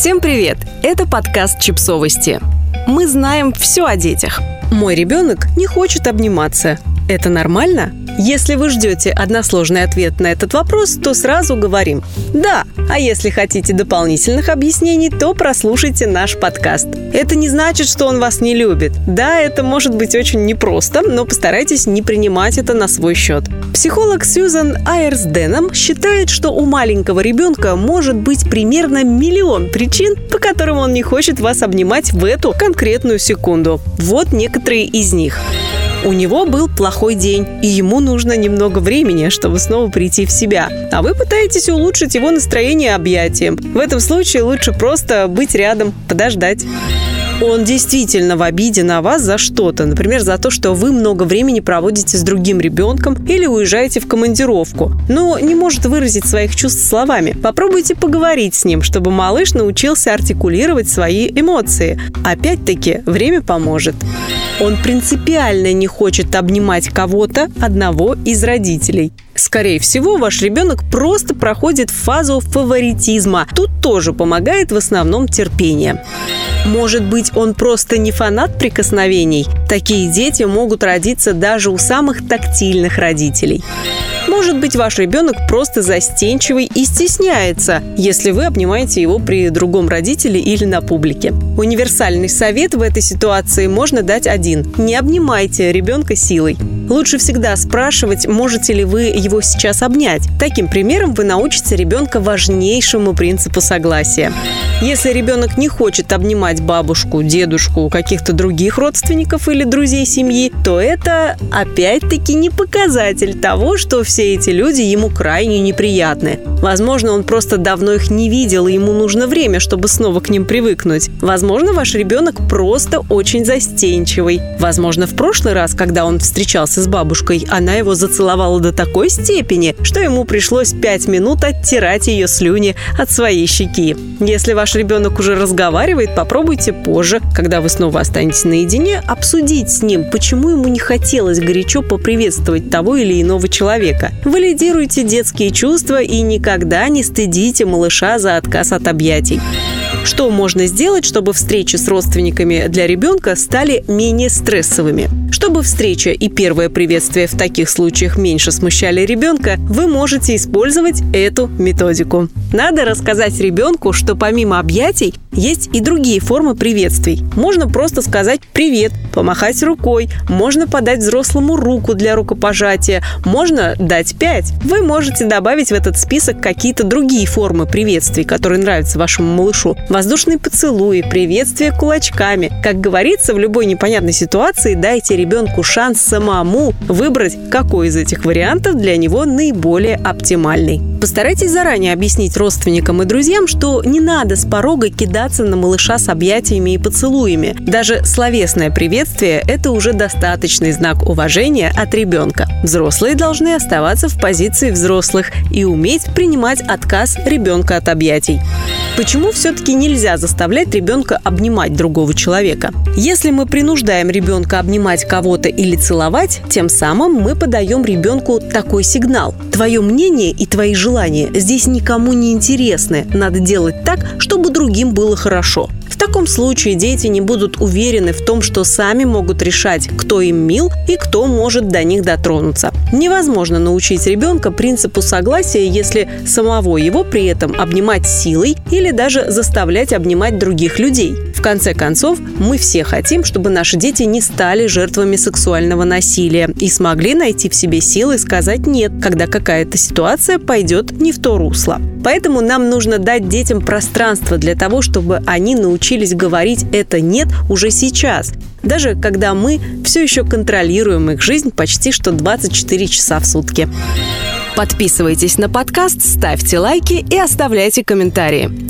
Всем привет! Это подкаст «Чипсовости». Мы знаем все о детях. Мой ребенок не хочет обниматься. Это нормально? Если вы ждете односложный ответ на этот вопрос, то сразу говорим «да». А если хотите дополнительных объяснений, то прослушайте наш подкаст. Это не значит, что он вас не любит. Да, это может быть очень непросто, но постарайтесь не принимать это на свой счет. Психолог Сьюзан Айерсденом считает, что у маленького ребенка может быть примерно миллион причин, по которым он не хочет вас обнимать в эту конкретную секунду. Вот некоторые из них. У него был плохой день, и ему нужно немного времени, чтобы снова прийти в себя. А вы пытаетесь улучшить его настроение объятием. В этом случае лучше просто быть рядом, подождать он действительно в обиде на вас за что-то. Например, за то, что вы много времени проводите с другим ребенком или уезжаете в командировку, но не может выразить своих чувств словами. Попробуйте поговорить с ним, чтобы малыш научился артикулировать свои эмоции. Опять-таки, время поможет. Он принципиально не хочет обнимать кого-то, одного из родителей. Скорее всего, ваш ребенок просто проходит фазу фаворитизма. Тут тоже помогает в основном терпение. Может быть, он просто не фанат прикосновений? Такие дети могут родиться даже у самых тактильных родителей. Может быть, ваш ребенок просто застенчивый и стесняется, если вы обнимаете его при другом родителе или на публике. Универсальный совет в этой ситуации можно дать один. Не обнимайте ребенка силой. Лучше всегда спрашивать, можете ли вы его сейчас обнять. Таким примером вы научите ребенка важнейшему принципу согласия. Если ребенок не хочет обнимать бабушку, дедушку, каких-то других родственников или друзей семьи, то это опять-таки не показатель того, что все эти люди ему крайне неприятны. Возможно, он просто давно их не видел, и ему нужно время, чтобы снова к ним привыкнуть. Возможно, ваш ребенок просто очень застенчивый. Возможно, в прошлый раз, когда он встречался с бабушкой, она его зацеловала до такой степени, что ему пришлось пять минут оттирать ее слюни от своей щеки. Если ваш ребенок уже разговаривает, попробуйте позже, когда вы снова останетесь наедине, обсудить с ним, почему ему не хотелось горячо поприветствовать того или иного человека. Валидируйте детские чувства и никогда не стыдите малыша за отказ от объятий. Что можно сделать, чтобы встречи с родственниками для ребенка стали менее стрессовыми? Чтобы встреча и первое приветствие в таких случаях меньше смущали ребенка, вы можете использовать эту методику. Надо рассказать ребенку, что помимо объятий есть и другие формы приветствий. Можно просто сказать «привет», помахать рукой, можно подать взрослому руку для рукопожатия, можно дать пять. Вы можете добавить в этот список какие-то другие формы приветствий, которые нравятся вашему малышу. Воздушные поцелуи, приветствие кулачками. Как говорится, в любой непонятной ситуации дайте ребенку шанс самому выбрать, какой из этих вариантов для него наиболее оптимальный. Постарайтесь заранее объяснить родственникам и друзьям, что не надо с порога кидаться на малыша с объятиями и поцелуями. Даже словесное приветствие – это уже достаточный знак уважения от ребенка. Взрослые должны оставаться в позиции взрослых и уметь принимать отказ ребенка от объятий. Почему все-таки нельзя заставлять ребенка обнимать другого человека? Если мы принуждаем ребенка обнимать кого-то или целовать, тем самым мы подаем ребенку такой сигнал. Твое мнение и твои желания здесь никому не интересны. Надо делать так, чтобы другим было хорошо таком случае дети не будут уверены в том, что сами могут решать, кто им мил и кто может до них дотронуться. Невозможно научить ребенка принципу согласия, если самого его при этом обнимать силой или даже заставлять обнимать других людей. В конце концов, мы все хотим, чтобы наши дети не стали жертвами сексуального насилия и смогли найти в себе силы сказать «нет», когда какая-то ситуация пойдет не в то русло. Поэтому нам нужно дать детям пространство для того, чтобы они научились говорить это «нет» уже сейчас, даже когда мы все еще контролируем их жизнь почти что 24 часа в сутки. Подписывайтесь на подкаст, ставьте лайки и оставляйте комментарии.